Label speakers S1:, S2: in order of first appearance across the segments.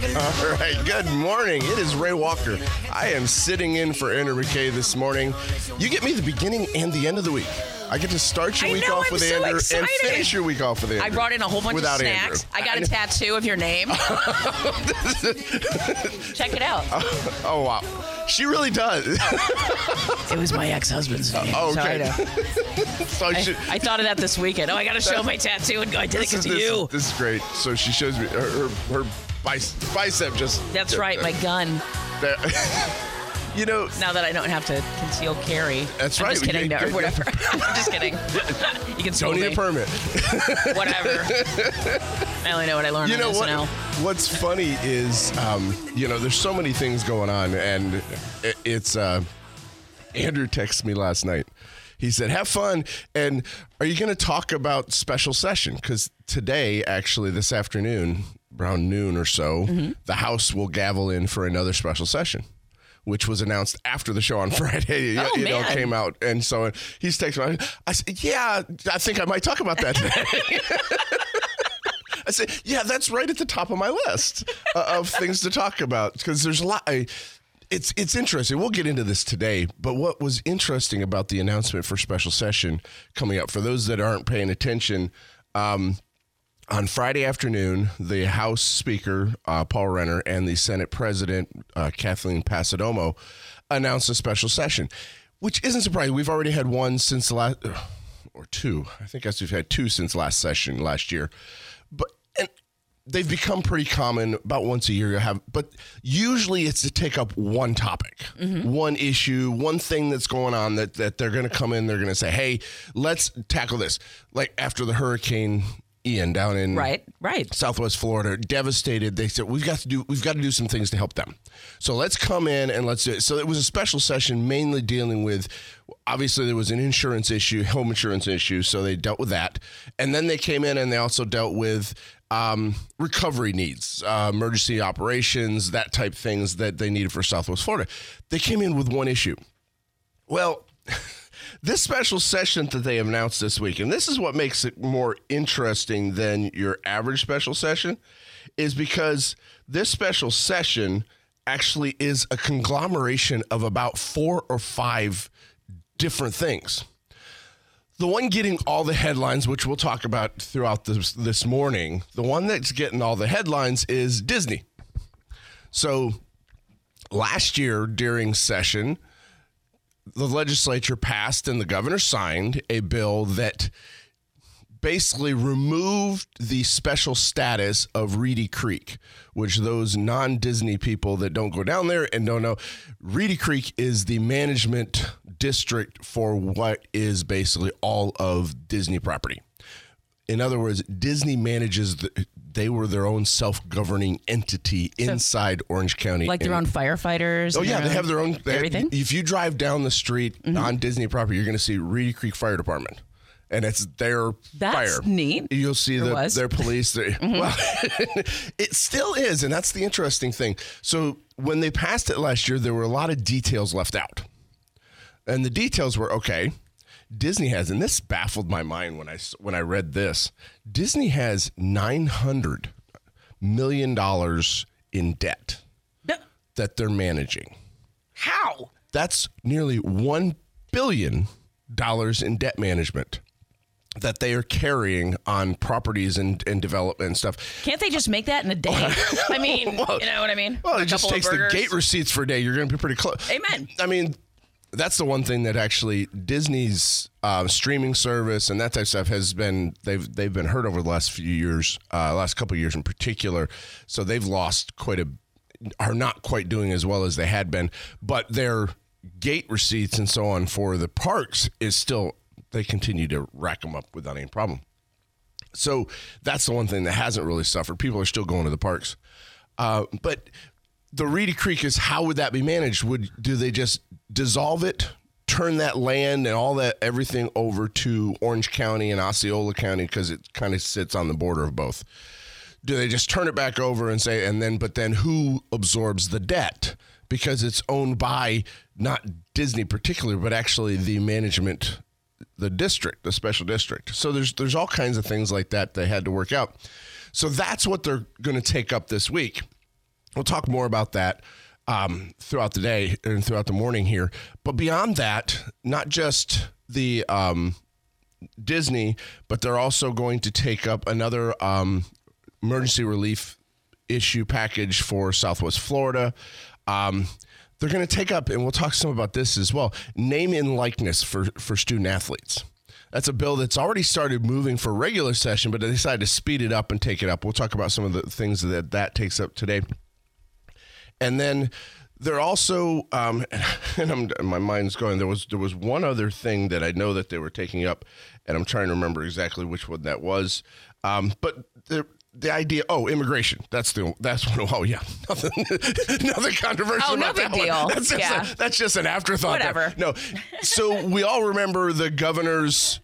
S1: All right, good morning. It is Ray Walker. I am sitting in for Andrew McKay this morning. You get me the beginning and the end of the week. I get to start your
S2: I
S1: week
S2: know,
S1: off
S2: I'm
S1: with
S2: so
S1: Andrew
S2: excited.
S1: and finish your week off with Andrew.
S2: I brought in a whole bunch
S1: without
S2: of snacks.
S1: Andrew.
S2: I got a tattoo of your name. Check it out.
S1: Oh, oh wow, she really does.
S2: It was my ex-husband's name.
S1: Oh,
S2: so I
S1: okay. so
S2: I,
S1: she,
S2: I thought of that this weekend. Oh, I got to show my tattoo and go. I did it
S1: this,
S2: because of you.
S1: this is great. So she shows me her her, her bice- bicep just.
S2: That's right, my gun.
S1: You know,
S2: Now that I don't have to conceal carry.
S1: That's
S2: I'm
S1: right,
S2: Just kidding, no, whatever. I'm just kidding. You can
S1: don't need
S2: me.
S1: a permit.
S2: Whatever. I only know what I learned
S1: You know what?
S2: SNL.
S1: What's funny is, um, you know, there's so many things going on, and it's. Uh, Andrew texted me last night. He said, "Have fun." And are you going to talk about special session? Because today, actually, this afternoon, around noon or so,
S2: Mm-hmm.
S1: the House will gavel in for another special session. Which was announced after the show on Friday. You-
S2: Oh,
S1: you know,
S2: man.
S1: came out, and so he's texting me. I said, "Yeah, I think I might talk about that today." I said, yeah, that's right at the top of my list uh, of things to talk about because there's a lot. I, it's it's interesting. We'll get into this today, but what was interesting about the announcement for special session coming up for those that aren't paying attention. Um, on Friday afternoon, the House Speaker, uh, Paul Renner, and the Senate President, uh, Kathleen Passidomo, announced a special session, which isn't surprising. We've already had one since the last, or two. I think guess we've had two since last session last year. But, and they've become pretty common about once a year you have but usually it's to take up one topic one issue one thing that's going on that, that they're going to come in they're going to say hey let's tackle this like after the hurricane ian down in
S2: Right, right.
S1: Southwest Florida, devastated. They said we've got to do we've got to do some things to help them. So let's come in and let's do it. So it was a special session mainly dealing with obviously there was an insurance issue, home insurance issue, so they dealt with that. And then they came in and they also dealt with um, recovery needs, uh, emergency operations, that type things that they needed for Southwest Florida. They came in with one issue. Well, this special session that they announced this week, and this is what makes it more interesting than your average special session, is because this special session actually is a conglomeration of about four or five different things. The one getting all the headlines, which we'll talk about throughout this, this morning, the one that's getting all the headlines is Disney. So last year during session, the legislature passed and the governor signed a bill that basically removed the special status of Reedy Creek, which those non Disney people that don't go down there and don't know, Reedy Creek is the management district for what is basically all of Disney property. In other words, Disney manages, the, they were their own self governing entity inside Orange County.
S2: Like their own firefighters.
S1: Oh yeah, they have their own they-
S2: everything.
S1: If you drive down the street mm-hmm. on Disney property, you're going to see Reedy Creek Fire Department, and it's their
S2: That's
S1: fire.
S2: neat.
S1: You'll see the, their police. Their, mm-hmm. Well, it still is, and that's the interesting thing. So when they passed it last year, there were a lot of details left out, and the details were okay. Disney has, and this baffled my mind when I when I read this. Disney has nine hundred million dollars in debt that they're managing.
S2: How?
S1: That's nearly one billion dollars in debt management that they are carrying on properties and, and development and stuff.
S2: Can't they just make that in a day? I mean, you know what I mean?
S1: Well,
S2: A
S1: it just takes the gate receipts for a day. You're going to be pretty close.
S2: Amen.
S1: I mean, that's the one thing that actually Disney's uh, streaming service and that type of stuff has been they've they've been hurt over the last few years, uh, last couple years in particular. So they've lost quite a, are not quite doing as well as they had been. But their gate receipts and so on for the parks is still they continue to rack them up without any problem. So that's the one thing that hasn't really suffered. People are still going to the parks. Uh, but the Reedy Creek is how would that be managed? Would do they just dissolve it, turn that land and all that everything over to Orange County and Osceola County because it kind of sits on the border of both? Do they just turn it back over and say, and then, but then who absorbs the debt? Because it's owned by not Disney particularly, but actually the management, the district, the special district. So there's there's all kinds of things like that they had to work out. So that's what they're going to take up this week. We'll talk more about that um, throughout the day and throughout the morning here. But beyond that, not just the um, Disney, but they're also going to take up another um, emergency relief issue package for Southwest Florida. Um, they're going to take up, and we'll talk some about this as well, name and likeness for, for student athletes. That's a bill that's already started moving for regular session, but they decided to speed it up and take it up. We'll talk about some of the things that that takes up today. And then they're also, um, and I'm, my mind's going. There was there was one other thing that I know that they were taking up, and I'm trying to remember exactly which one that was. Um, but the the idea, oh, immigration. That's the that's one. Oh yeah, nothing, nothing controversial
S2: Oh, no big
S1: one.
S2: deal.
S1: That's just,
S2: Yeah.
S1: a, that's just an afterthought. there.
S2: Whatever.
S1: No, so we all remember the governor's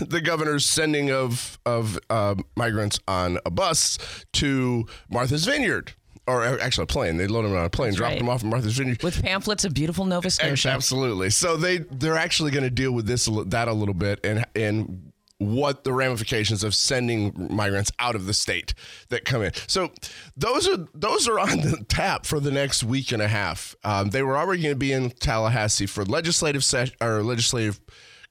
S1: the governor's sending of of uh, migrants on a bus to Martha's Vineyard, or uh, actually a plane. They loaded them on a plane, dropped
S2: right.
S1: them off in Martha's Vineyard.
S2: With pamphlets of beautiful Nova Scotia.
S1: Absolutely. So they they're actually going to deal with this that a little bit and and what the ramifications of sending migrants out of the state that come in. So those are those are on the tap for the next week and a half. Um, they were already going to be in Tallahassee for legislative session or legislative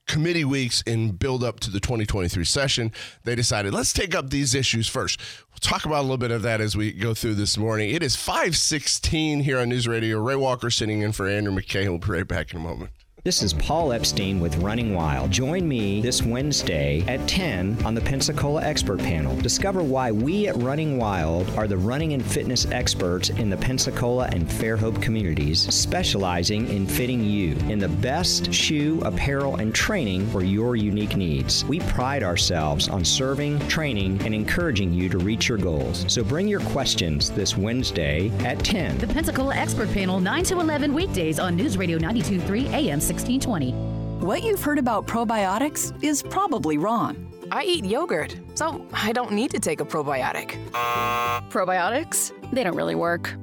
S1: committee weeks in build up to the 2023 session. They decided let's take up these issues first. We'll talk about a little bit of that as we go through this morning. It is 5:16 here on News Radio. Ray Walker sitting in for Andrew McKay. We'll be right back in a moment.
S3: This is Paul Epstein with Running Wild. Join me this Wednesday at 10 on the Pensacola Expert Panel. Discover why we at Running Wild are the running and fitness experts in the Pensacola and Fairhope communities, specializing in fitting you in the best shoe, apparel, and training for your unique needs. We pride ourselves on serving, training, and encouraging you to reach your goals. So bring your questions this Wednesday at 10.
S4: The Pensacola Expert Panel, 9 to 11 weekdays on News Radio 92.3 AM 1620.
S5: What you've heard about probiotics is probably wrong.
S6: I eat yogurt, so I don't need to take a probiotic.
S7: Probiotics? They don't really work.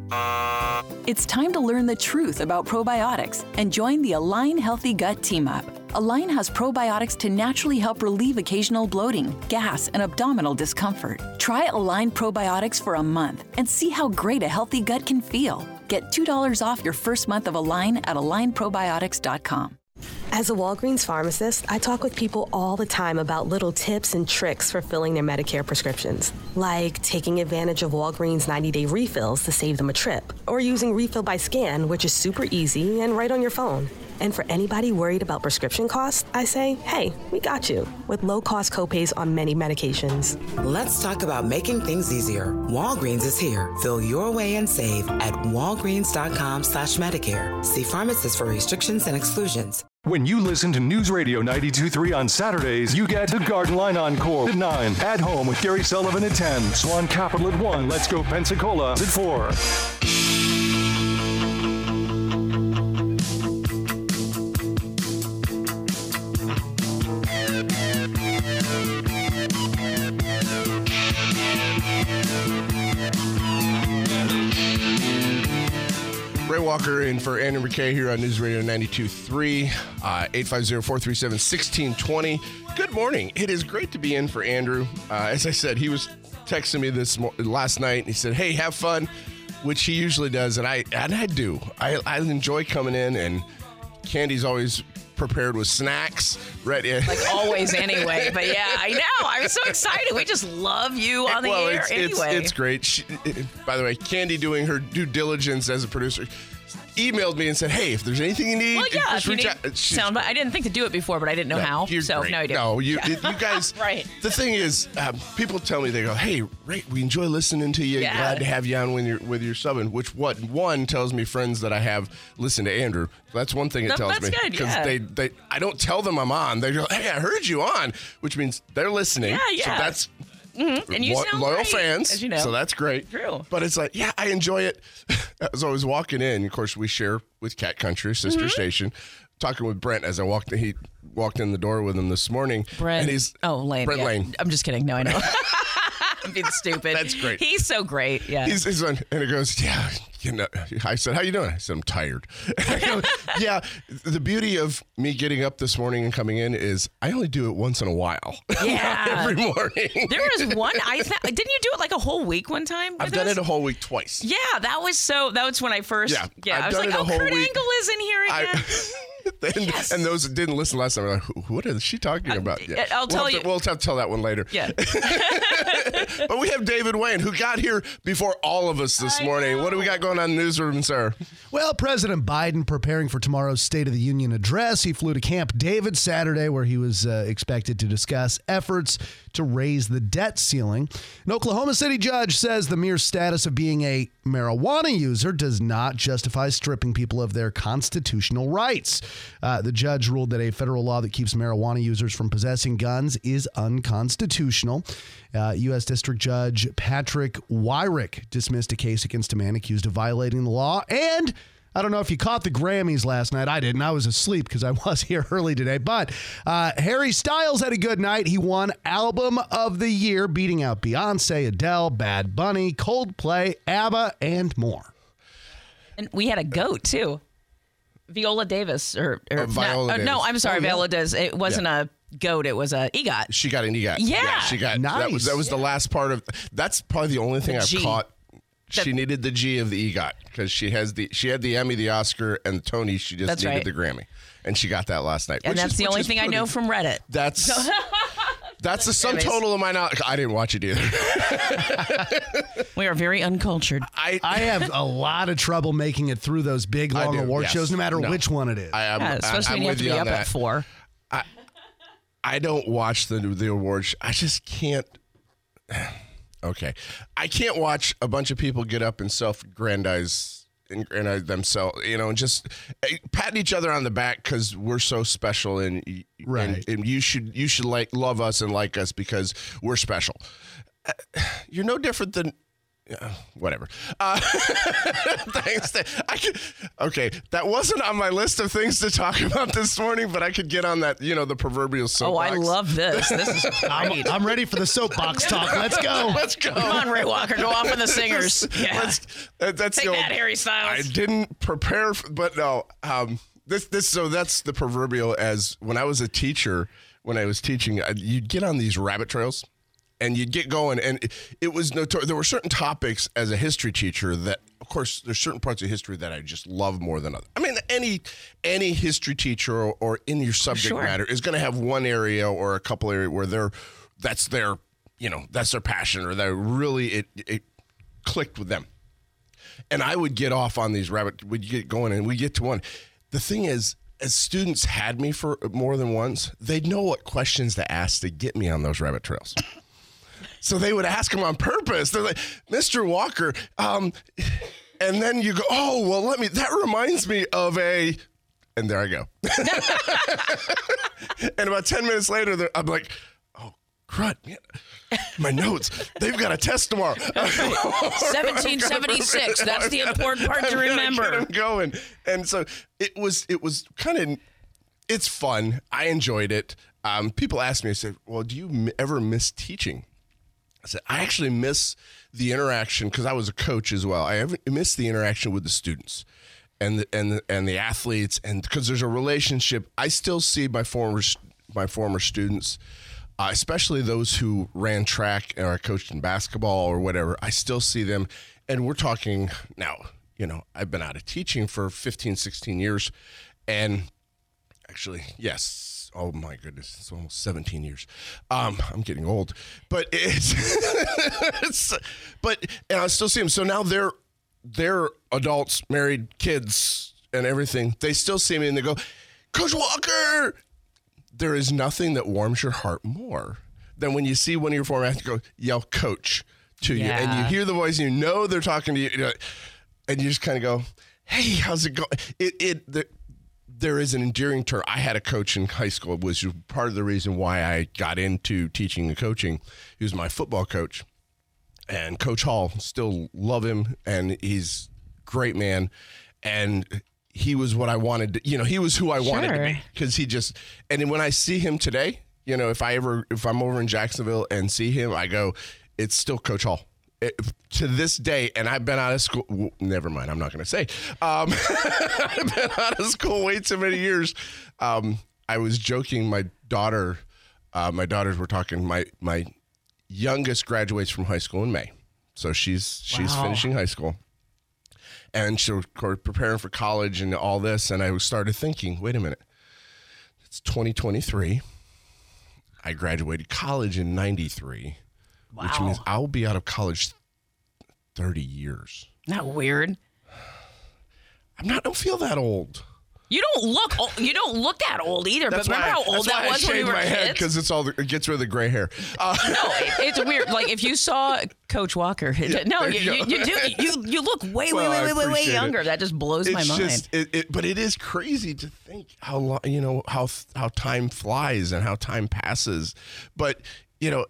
S5: It's time to learn the truth about probiotics and join the Align Healthy Gut Team Up. Align has probiotics to naturally help relieve occasional bloating, gas, and abdominal discomfort. Try Align probiotics for a month and see how great a healthy gut can feel. Get $2 off your first month of Align at alignprobiotics.com.
S8: As a Walgreens pharmacist, I talk with people all the time about little tips and tricks for filling their Medicare prescriptions, like taking advantage of Walgreens 90 day refills to save them a trip, or using Refill by Scan, which is super easy and right on your phone. And for anybody worried about prescription costs, I say, hey, we got you with low cost copays on many medications.
S9: Let's talk about making things easier. Walgreens is here. Fill your way and save at walgreens.com slash Medicare. See pharmacists for restrictions and exclusions.
S10: When you listen to News Radio 92.3 on Saturdays, you get the Garden Line Encore at 9, At Home with Gary Sullivan at 10, Swan Capital at 1, Let's Go Pensacola at 4.
S1: In for Andrew McKay here on News Radio 92.3, uh, 850-437-1620. Good morning. It is great to be in for Andrew. Uh, as I said, he was texting me this mo- last night. And he said, hey, have fun, which he usually does. And I and I do. I, I enjoy coming in, and Candy's always prepared with snacks. Ready.
S2: Like always, anyway. But yeah, I know. I'm so excited. We just love you on the
S1: well,
S2: air
S1: it's, it's,
S2: anyway.
S1: it's great. She, by the way, Candy doing her due diligence as a producer emailed me and said, "Hey, if there's anything you need,
S2: well, yeah.
S1: just reach out." She's-
S2: sound, I didn't think to do it before, but I didn't know how.
S1: You're
S2: so
S1: great.
S2: now I do.
S1: No, you,
S2: Yeah.
S1: you guys.
S2: Right.
S1: The thing is, um, people tell me they go, "Hey, Ray, we enjoy listening to you.
S2: Yeah.
S1: Glad to have you on when you're with your subbing." Which what one tells me friends that I have listen to Andrew. That's one thing it
S2: No,
S1: tells me
S2: good, yeah.
S1: they they I don't tell them I'm on. They go, "Hey, I heard you on," which means they're listening.
S2: Yeah,
S1: So
S2: yeah.
S1: that's
S2: Mhm. And you
S1: lo-
S2: sound
S1: loyal
S2: great,
S1: fans,
S2: as you know.
S1: so that's great.
S2: True.
S1: But it's like, yeah, I enjoy it. As I was walking in, of course, we share with Cat Country, sister
S2: Mm-hmm.
S1: station. talking with Brent as I walked. He walked in the door with him this morning.
S2: Brent.
S1: and he's
S2: oh Lane.
S1: Brent
S2: yeah.
S1: Lane.
S2: I'm just kidding. No, I know. Being stupid.
S1: That's great.
S2: He's so great. Yeah.
S1: He's, he's on, and it goes, yeah. You know, I said, how you doing? I said, I'm tired. Go, yeah. The beauty of me getting up this morning and coming in is I only do it once in a while.
S2: Yeah.
S1: Every morning.
S2: there was one. I th- didn't you do it like a whole week one time?
S1: I've done
S2: us?
S1: it a whole week twice.
S2: Yeah, that was so. That was when I first.
S1: Yeah,
S2: Yeah,
S1: I've
S2: I was
S1: done
S2: like,
S1: it a
S2: oh,
S1: whole
S2: Kurt
S1: week.
S2: Angle is in here again.
S1: I, and, and those that didn't listen last time are like, what is she talking about? Yeah.
S2: I'll
S1: we'll
S2: tell
S1: to-
S2: you-
S1: we'll have to tell that one later.
S2: yeah.
S1: But we have David Wayne, who got here before all of us this morning. What do we got going on in the newsroom, sir?
S11: Well, President Biden preparing for tomorrow's State of the Union address. He flew to Camp David Saturday, where he was uh, expected to discuss efforts to raise the debt ceiling. An Oklahoma City judge says the mere status of being a marijuana user does not justify stripping people of their constitutional rights. Uh, the judge ruled that a federal law that keeps marijuana users from possessing guns is unconstitutional. Uh, U.S. District Judge Patrick Wyrick dismissed a case against a man accused of violating the law. And I don't know if you caught the Grammys last night. I didn't. I was asleep because I was here early today. But uh, Harry Styles had a good night. He won Album of the Year, beating out Beyonce, Adele, Bad Bunny, Coldplay, ABBA, and more.
S2: And we had a goat too. Viola Davis or, or
S1: Uh, Viola
S2: no, uh, no, I'm sorry,
S1: Oh, yeah.
S2: Viola does. It wasn't a goat. It was a EGOT.
S1: She got an EGOT.
S2: Yeah.
S1: she got that was that was the last part of. That's probably the only thing
S2: The
S1: I've
S2: G.
S1: caught.
S2: The-
S1: she needed the G of the EGOT because she has the she had the Emmy, the Oscar, and the Tony. She just
S2: That's
S1: needed
S2: right.
S1: the Grammy, and she got that last night.
S2: And that's
S1: is-
S2: the only
S1: is
S2: thing I know from Reddit.
S1: That's that's the sum total of my knowledge. I didn't watch it either.
S2: We are very uncultured.
S1: I
S11: I have a lot of trouble making it through those big,
S1: I
S11: long
S1: do,
S11: award
S1: yes.
S11: shows, no matter
S1: No.
S11: which one it is.
S1: I am.
S2: Yeah, especially
S1: I'm
S2: when you have to be up
S1: that.
S2: at four.
S1: I don't watch the the awards. I just can't. Okay, I can't watch a bunch of people get up and self-aggrandize and aggrandize themselves, you know, and just eh, patting each other on the back because we're so special and,
S11: Right.
S1: and and you should you should like love us and like us because we're special. Uh, You're no different than. Yeah, whatever. Uh, thanks. I could, okay, that wasn't on my list of things to talk about this morning, but I could get on that, you know, the proverbial soapbox. Oh.
S2: I love this. This is great.
S11: I'm, I'm ready for the soapbox talk. Let's go.
S1: Let's go.
S2: Come on, Ray Walker, go off on the singers. Yeah.
S1: Let's, that- that's
S2: Take
S1: the
S2: that,
S1: old-
S2: Harry Styles.
S1: I didn't prepare, for, but no. Um, this this so that's the proverbial. As when I was a teacher, when I was teaching, uh, you'd get on these rabbit trails. And you'd get going, and it, it was notorious. There were certain topics as a history teacher that, of course, there's certain parts of history that I just love more than others. I mean, any any history teacher or, or in your subject
S2: Sure.
S1: matter is going to have one area or a couple area where they're that's their you know that's their passion or they really it it clicked with them and I would get off on these rabbit. We'd get going, and we get to one. The thing is, as students had me for uh, more than once, they'd know what questions to ask to get me on those rabbit trails. So they would ask him on purpose. They're like, "Mr. Walker," um, and then you go, "Oh, well, let me." That reminds me of a, and there I go. and about ten minutes later, I'm like, "Oh, crud, man, my notes. They've got a test tomorrow."
S2: 1776. That's the important part to
S1: I'm gonna
S2: remember.
S1: Get going, and so it was. It was kind of. It's fun. I enjoyed it. Um, people ask me, I said, "Well, do you m- ever miss teaching?" I said, "I actually miss the interaction because I was a coach as well. I miss the interaction with the students." And the, and the, and the athletes and because there's a relationship I still see my former my former students uh, especially those who ran track or I coached in basketball or whatever, I still see them. And we're talking now, you know, I've been out of teaching for 15, 16 years. And actually, yes. Oh my goodness, it's almost 17 years. Um, I'm getting old, but it's, it's but and I still see them. So now they're they're adults, married, kids, and everything. They still see me and they go, Coach Walker, there is nothing that warms your heart more than when you see one of your former athletes go yell coach to you and you hear the voice and you know they're talking to you you know, and you just kind of go hey how's it going it it the, there is an endearing term i had a coach in high school which was part of the reason why i got into teaching and coaching he was my football coach and coach hall still love him and he's great man and he was what I wanted. To, you know, he was who I wanted to be because he just. And then when I see him today, you know, if I ever if I'm over in Jacksonville and see him, I go, it's still Coach Hall. It, to this day, and I've been out of school. w- Never mind, I'm not going to say. Um, I've been out of school way too many years. Um, I was joking. My daughter, uh, my daughters were talking. My my youngest graduates from high school in May, so she's she's
S2: Wow.
S1: finishing high school, and she was preparing for college and all this. And I started thinking, wait a minute, it's 2023. I graduated college in '93, which means I'll be out of college 30 years.
S2: Not weird.
S1: I'm not. I don't feel that old.
S2: You don't look. You don't look that old either. but remember how old
S1: that's
S2: that was
S1: I
S2: when we were
S1: my head
S2: kids?
S1: because it's all the, it gets rid of the gray hair. Uh,
S2: no, it's weird. Like if you saw Coach Walker, no,
S1: there
S2: you,
S1: you
S2: you, you do. You you look way,
S1: Well,
S2: way, way, way, way
S1: appreciate it.
S2: younger. That just blows my
S1: it's
S2: mind.
S1: just, it, it, but it is crazy to think how long, you know, how how time flies and how time passes. But you know,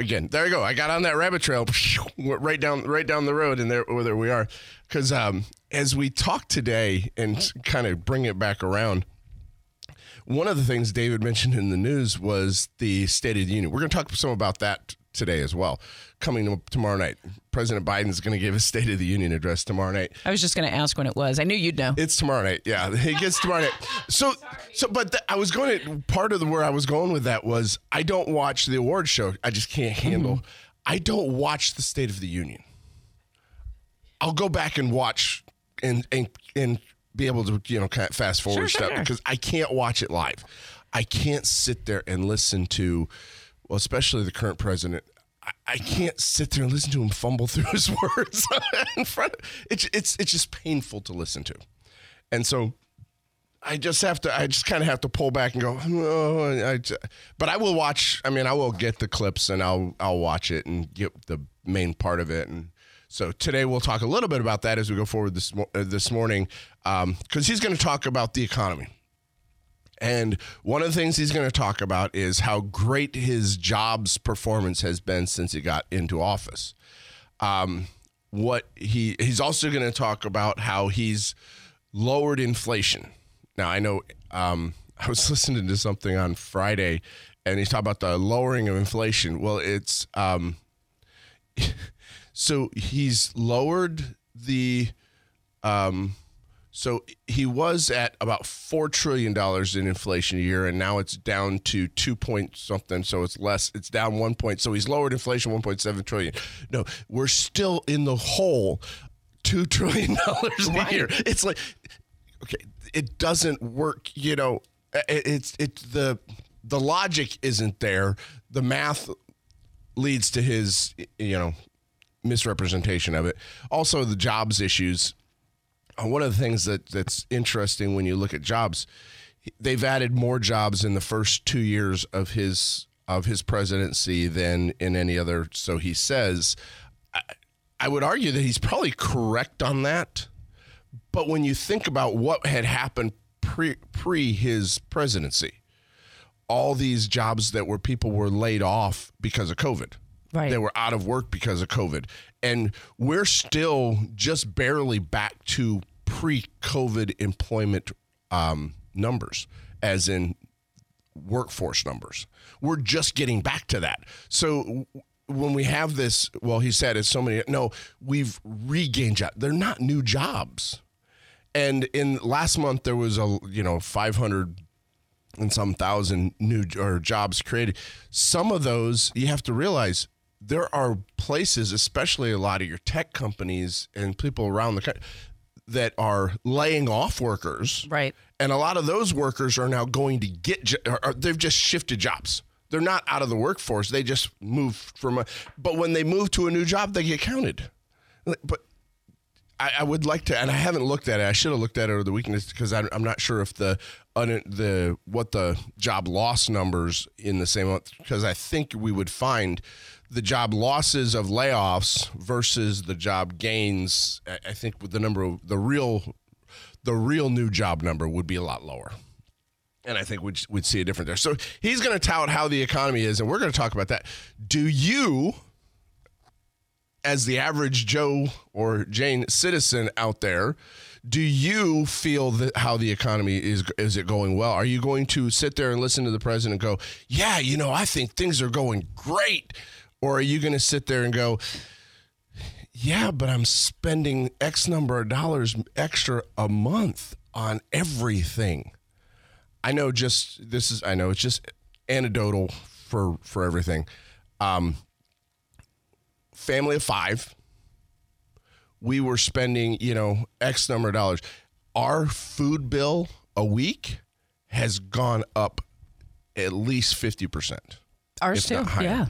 S1: again, there you go. I got on that rabbit trail, right down, right down the road, and there, there we are. Because um, as we talk today and kind of bring it back around. One of the things David mentioned in the news was the State of the Union. We're going to talk some about that today as well. Coming tomorrow night, President Biden's going to give a State of the Union address tomorrow night.
S2: I was just going to ask when it was. I knew you'd know.
S1: It's tomorrow night. Yeah, he gets tomorrow night. So, so, but th- I was going to part of the where I was going with that was I don't watch the award show. I just can't handle. Mm-hmm. I don't watch the State of the Union. I'll go back and watch and and and be able to you know kind of fast forward
S2: sure,
S1: stuff
S2: sure.
S1: because I can't watch it live. I can't sit there and listen to, well, especially the current president. I- I can't sit there and listen to him fumble through his words in front. It's it's it's just painful to listen to, and so I just have to. I just kind of have to pull back and go. Oh, I, j-" but I will watch. I mean, I will get the clips and I'll I'll watch it and get the main part of it. And so today we'll talk a little bit about that as we go forward this uh, this morning, because he's going to talk about the economy. And one of the things he's going to talk about is how great his jobs performance has been since he got into office. Um, what he he's also going to talk about how he's lowered inflation. Now I know um, I was listening to something on Friday, and he's talking about the lowering of inflation. Well, it's um, so he's lowered the um, so he was at about four trillion dollars in inflation a year, and now it's down to two point something. So it's less. It's down one point. So he's lowered inflation one point seven trillion. No, we're still in the hole, two trillion dollars a year. It's like okay, it doesn't work. You know, it, it's it's the the logic isn't there. The math leads to his you know misrepresentation of it. Also, the jobs issues. Uh, One of the things that that's interesting when you look at jobs, they've added more jobs in the first two years of his of his presidency than in any other. So he says. I, I would argue that he's probably correct on that. But when you think about what had happened pre pre his presidency, all these jobs that were people were laid off because of COVID.
S2: Right.
S1: They were out of work because of COVID. And we're still just barely back to pre COVID employment um, numbers, as in workforce numbers. We're just getting back to that. So when we have this, well, he said it's so many. No, we've regained jobs. They're not new jobs. And in last month, there was a you know 500 and some thousand new or jobs created. Some of those you have to realize there are places, especially a lot of your tech companies and people around the country, that are laying off workers.
S2: Right.
S1: And a lot of those workers are now going to get, or, they've just shifted jobs. They're not out of the workforce. They just moved from a, but when they move to a new job, they get counted. But I, I would like to, and I haven't looked at it. I should have looked at it over the weekend because I'm, I'm not sure if the the what the job loss numbers in the same month because I think we would find the job losses of layoffs versus the job gains. I, think with the number of the real the real new job number would be a lot lower. And I think we'd, we'd see a difference there. So he's going to tout how the economy is, and we're going to talk about that. Do you, as the average Joe or Jane citizen out there, do you feel that how the economy is is it going well? Are you going to sit there and listen to the president go, "Yeah, you know, I think things are going great," or are you going to sit there and go, "Yeah, but I'm spending X number of dollars extra a month on everything." I know just this is I know it's just anecdotal for for everything. Um, family of five, we were spending you know X number of dollars. Our food bill a week has gone up at least fifty percent.
S2: Ours too. Yeah.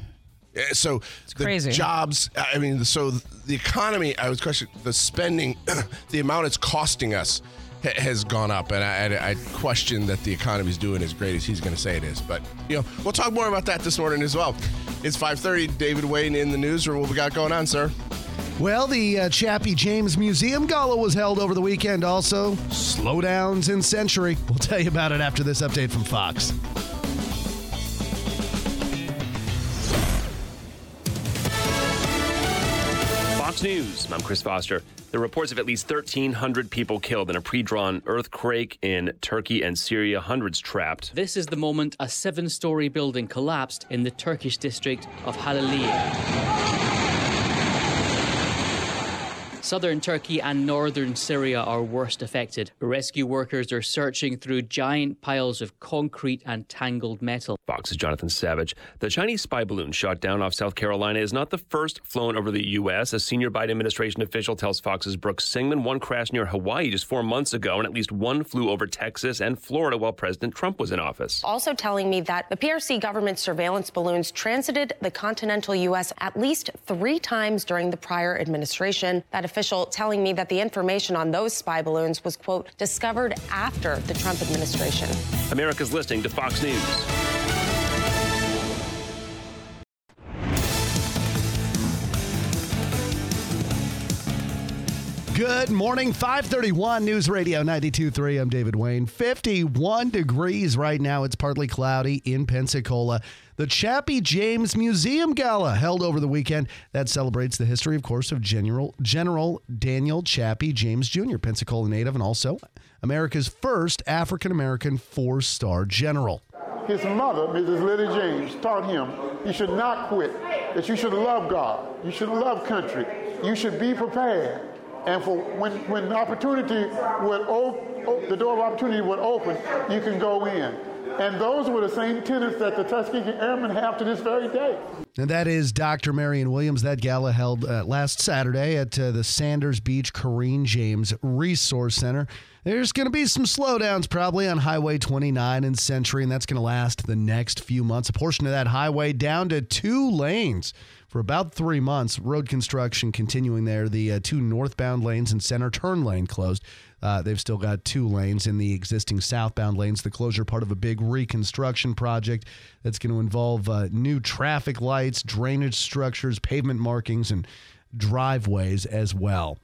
S1: So the
S2: crazy.
S1: jobs. I mean, so the economy. I was questioning the spending, the amount it's costing us ha- has gone up, and I, I, I question that the economy is doing as great as he's going to say it is. But you know, we'll talk more about that this morning as well. It's 5:30. David Wayne in the newsroom. What we got going on, sir?
S11: Well, the uh, Chappie James Museum Gala was held over the weekend. Also, slowdowns in Century. We'll tell you about it after this update from Fox.
S12: News. I'm Chris Foster. The reports of at least 1,300 people killed in a pre drawn earthquake in Turkey and Syria, hundreds trapped.
S13: This is the moment a seven story building collapsed in the Turkish district of Haliliye. Southern Turkey and northern Syria are worst affected. Rescue workers are searching through giant piles of concrete and tangled metal.
S12: Fox's Jonathan Savage. The Chinese spy balloon shot down off South Carolina is not the first flown over the U.S. A senior Biden administration official tells Fox's Brooks Singman one crashed near Hawaii just four months ago, and at least one flew over Texas and Florida while President Trump was in office.
S14: Also telling me that the PRC government surveillance balloons transited the continental U.S. at least three times during the prior administration. That official telling me that the information on those spy balloons was, quote, discovered after the Trump administration.
S12: America's listening to Fox News.
S11: Good morning, 531 News Radio 92.3. I'm David Wayne. 51 degrees right now. It's partly cloudy in Pensacola. The Chappie James Museum Gala held over the weekend that celebrates the history, of course, of General General Daniel Chappie James Jr., Pensacola native, and also America's first African American four star general.
S15: His mother, Mrs. Liddy James, taught him you should not quit, that you should love God, you should love country, you should be prepared. And for when, when opportunity would op- the door of opportunity would open, you can go in. And those were the same tenets that the Tuskegee Airmen have to this very day.
S11: And that is Dr. Marion Williams. That gala held uh, last Saturday at uh, the Sanders Beach Corinne Jones Resource Center. There's going to be some slowdowns probably on Highway 29 and Century, and that's going to last the next few months. A portion of that highway down to two lanes for about three months. Road construction continuing there. The uh, two northbound lanes and center turn lane closed. Uh, they've still got two lanes in the existing southbound lanes. The closure part of a big reconstruction project that's going to involve uh, new traffic lights, drainage structures, pavement markings, and driveways as well.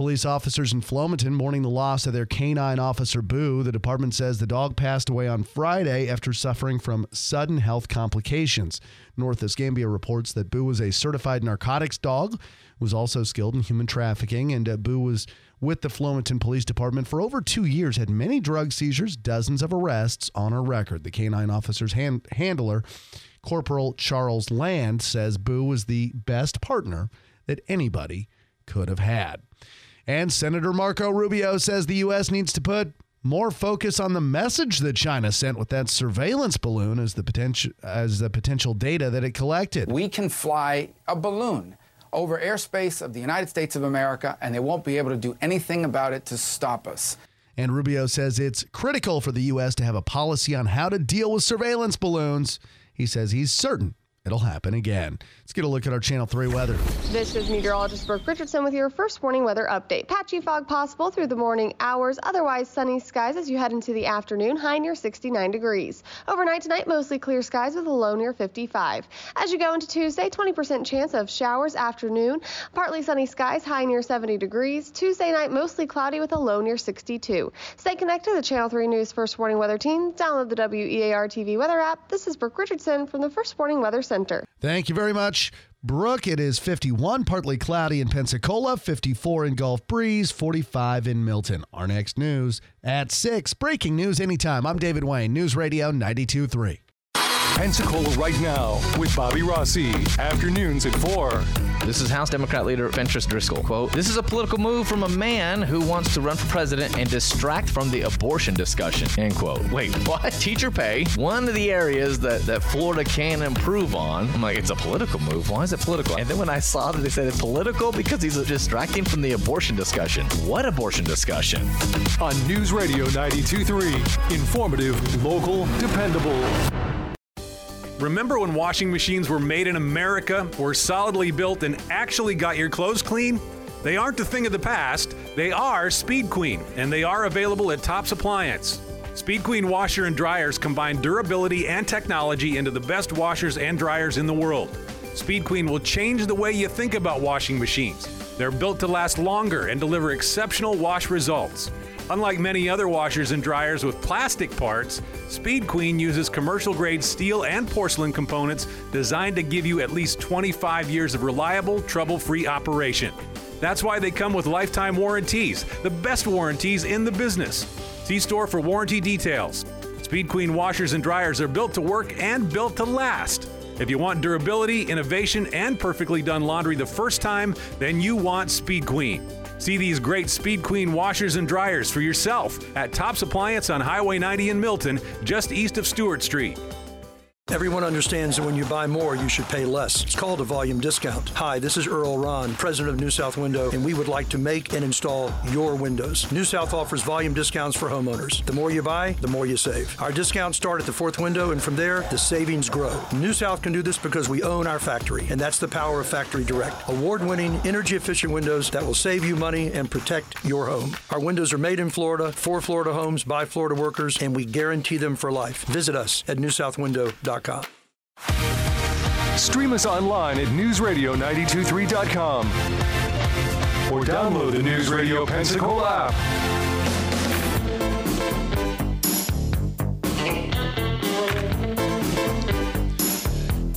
S11: Police officers in Flomaton mourning the loss of their canine officer Boo. The department says the dog passed away on Friday after suffering from sudden health complications. North Escambia reports that Boo was a certified narcotics dog, was also skilled in human trafficking, and uh, Boo was with the Flomaton Police Department for over two years, had many drug seizures, dozens of arrests on her record. The canine officer's hand- handler, Corporal Charles Land, says Boo was the best partner that anybody could have had. And Senator Marco Rubio says the U.S. needs to put more focus on the message that China sent with that surveillance balloon as the potential as the potential data that it collected.
S16: We can fly a balloon over airspace of the United States of America, and they won't be able to do anything about it to stop us.
S11: And Rubio says it's critical for the U.S. to have a policy on how to deal with surveillance balloons. He says he's certain it'll happen again. Let's get a look at our Channel 3 weather.
S17: This is meteorologist Brooke Richardson with your first morning weather update. Patchy fog possible through the morning hours, otherwise sunny skies as you head into the afternoon, high near 69 degrees. Overnight tonight, mostly clear skies with a low near 55. As you go into Tuesday, 20% chance of showers afternoon, partly sunny skies, high near 70 degrees. Tuesday night, mostly cloudy with a low near 62. Stay connected to the Channel 3 News First Morning Weather Team. Download the WEAR TV weather app. This is Brooke Richardson from the First Morning Weather Center. Center.
S11: Thank you very much. Brooke, it is 51, partly cloudy in Pensacola, 54 in Gulf Breeze, 45 in Milton. Our next news at 6. Breaking news anytime. I'm David Wayne, News Radio 92.3.
S10: Pensacola right now with Bobby Rossi. Afternoons at 4.
S18: This is House Democrat leader Fentrice Driskell. Quote, This is a political move from a man who wants to run for president and distract from the abortion discussion. End quote. Wait, what? Teacher pay, one of the areas that, that Florida can improve on. I'm like, it's a political move. Why is it political? And then when I saw that they said it's political because he's distracting from the abortion discussion. What abortion discussion?
S10: On News Radio 92.3. Informative, local, dependable.
S19: Remember when washing machines were made in America, were solidly built, and actually got your clothes clean? They aren't a thing of the past. They are Speed Queen, and they are available at Tops Appliance. Speed Queen washer and dryers combine durability and technology into the best washers and dryers in the world. Speed Queen will change the way you think about washing machines. They're built to last longer and deliver exceptional wash results. Unlike many other washers and dryers with plastic parts, Speed Queen uses commercial grade steel and porcelain components designed to give you at least 25 years of reliable, trouble free operation. That's why they come with lifetime warranties, the best warranties in the business. See store for warranty details. Speed Queen washers and dryers are built to work and built to last. If you want durability, innovation, and perfectly done laundry the first time, then you want Speed Queen. See these great Speed Queen washers and dryers for yourself at Tops Appliance on Highway 90 in Milton, just east of Stewart Street.
S20: Everyone understands that when you buy more, you should pay less. It's called a volume discount. Hi, this is Earl Ron, president of New South Window, and we would like to make and install your windows. New South offers volume discounts for homeowners. The more you buy, the more you save. Our discounts start at the fourth window, and from there, the savings grow. New South can do this because we own our factory, and that's the power of Factory Direct. Award winning, energy efficient windows that will save you money and protect your home. Our windows are made in Florida, for Florida homes, by Florida workers, and we guarantee them for life. Visit us at newsouthwindow.com.
S10: Stream us online at newsradio923.com or download the News Radio Pensacola app.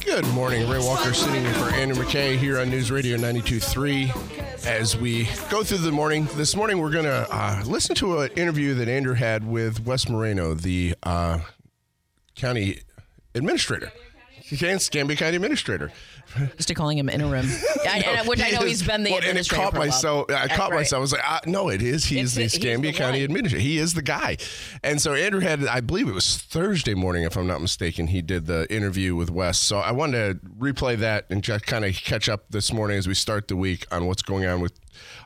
S1: Good morning. Ray Walker sitting in for Andrew McKay here on News Radio 92.3. As we go through the morning, this morning we're going to uh, listen to an interview that Andrew had with Wes Moreno, the uh, county administrator. Escambia County Administrator.
S2: Just to calling him interim, I, and- which I know he's been the
S1: Well, and it caught
S2: for a while.
S1: myself. I caught
S2: right.
S1: myself. I was like, uh, no, it is. He's is the
S2: It's- he's
S1: Escambia
S2: the
S1: County
S2: one.
S1: Administrator. He is the guy. And so Andrew had, I believe it was Thursday morning, if I'm not mistaken, he did the interview with Wes. So I wanted to replay that and just kind of catch up this morning as we start the week on what's going on with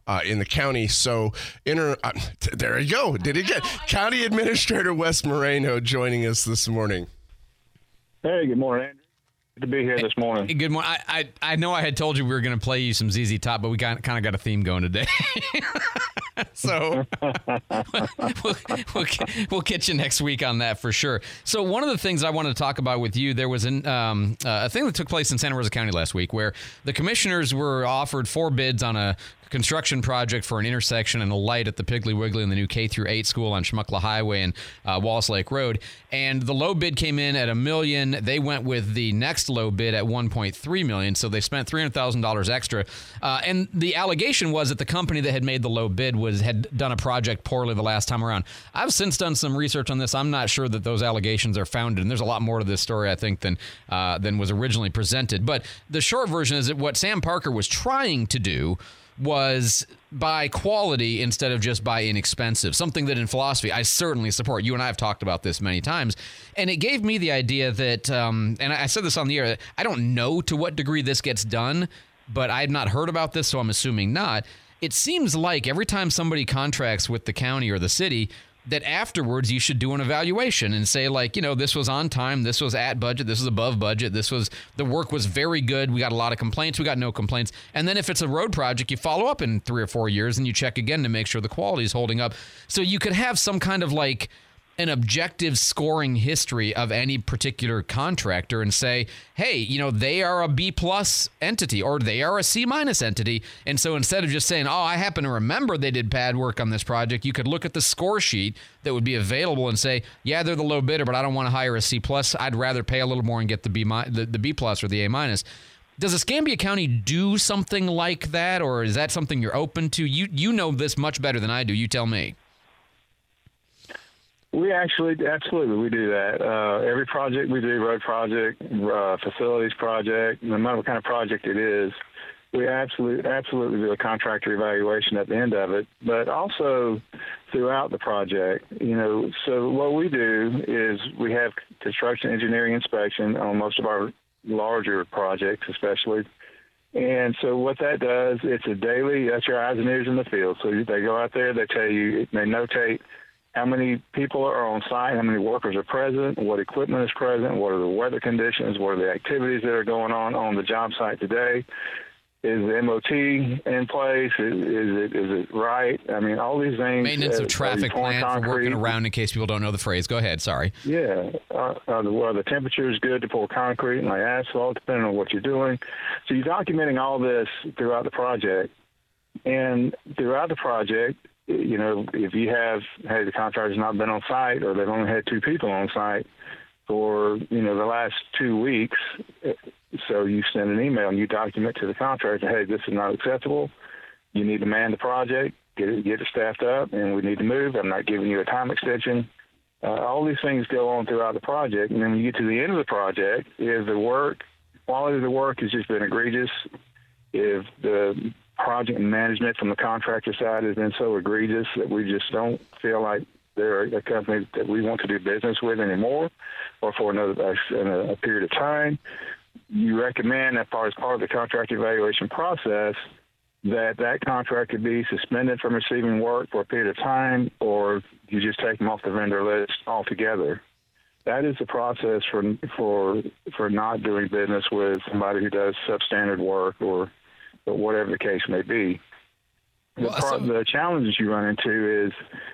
S1: uh, in the county. So, inter, uh, t- there you go. Did it get County Administrator Wes Moreno joining us this morning?
S21: Hey, good morning, Andrew. Good to be here this morning.
S22: Good morning. I, I I know I had told you we were going to play you some ZZ Top, but we got kind of got a theme going today. so we'll, we'll, we'll get you next week on that for sure. So one of the things I wanted to talk about with you, there was an, um, uh, a thing that took place in Santa Rosa County last week where the commissioners were offered four bids on a construction project for an intersection and a light at the Piggly Wiggly in the new K through 8 school on Chumuckla Highway and uh, Wallace Lake Road. And the low bid came in at a million. They went with the next low bid at 1.3 million. So they spent $300,000 extra. Uh, and the allegation was that the company that had made the low bid was had done a project poorly the last time around. I've since done some research on this. I'm not sure that those allegations are founded. And there's a lot more to this story, I think, than uh, than was originally presented. But the short version is that what Sam Parker was trying to do was by quality instead of just by inexpensive. Something that in philosophy I certainly support. You and I have talked about this many times, and it gave me the idea that, um, and I said this on the air. I don't know to what degree this gets done, but I had not heard about this, so I'm assuming not. It seems like every time somebody contracts with the county or the city, that afterwards you should do an evaluation and say like you know this was on time this was at budget this was above budget this was the work was very good we got a lot of complaints we got no complaints. And then if it's a road project you follow up in three or four years and you check again to make sure the quality is holding up. So you could have some kind of like an objective scoring history of any particular contractor and say, hey, you know, they are a B plus entity or they are a C minus entity. And so instead of just saying, oh, I happen to remember they did bad work on this project, you could look at the score sheet that would be available and say, yeah, they're the low bidder, but I don't want to hire a C plus. I'd rather pay a little more and get the B the, the B plus or the A minus. Does Escambia County do something like that, or is that something you're open to? You you know this much better than I do. You tell me.
S21: We actually, absolutely, we do that. Uh, every project we do, road project, uh, facilities project, no matter what kind of project it is, we absolutely, absolutely do a contractor evaluation at the end of it, but also throughout the project. You know, so what we do is we have construction engineering inspection on most of our larger projects, especially. And so what that does, it's a daily, that's your eyes and ears in the field. So they go out there, they tell you, they notate how many people are on site, how many workers are present, what equipment is present, what are the weather conditions, what are the activities that are going on on the job site today. Is the MOT in place? Is, is it is it right? I mean, all these things.
S22: Maintenance
S21: uh,
S22: of traffic
S21: are
S22: plan for working around in case people don't know the phrase. Go ahead. Sorry.
S21: Yeah, uh, uh, the, well, the temperature is good to pour concrete and like asphalt, depending on what you're doing. So you're documenting all this throughout the project, and throughout the project, you know, if you have hey the contractor's not been on site or they've only had two people on site for you know the last two weeks, so you send an email and you document to the contractor, hey, this is not acceptable. You need to man the project, get it get it staffed up, and we need to move. I'm not giving you a time extension. Uh, all these things go on throughout the project, and then when you get to the end of the project, if the work quality of the work has just been egregious, if the project management from the contractor side has been so egregious that we just don't feel like they're a company that we want to do business with anymore, or for another a, a period of time, you recommend that part as part of the contract evaluation process that that contractor be suspended from receiving work for a period of time, or you just take them off the vendor list altogether. That is the process for for for not doing business with somebody who does substandard work or, or whatever the case may be. The, part, the challenges you run into is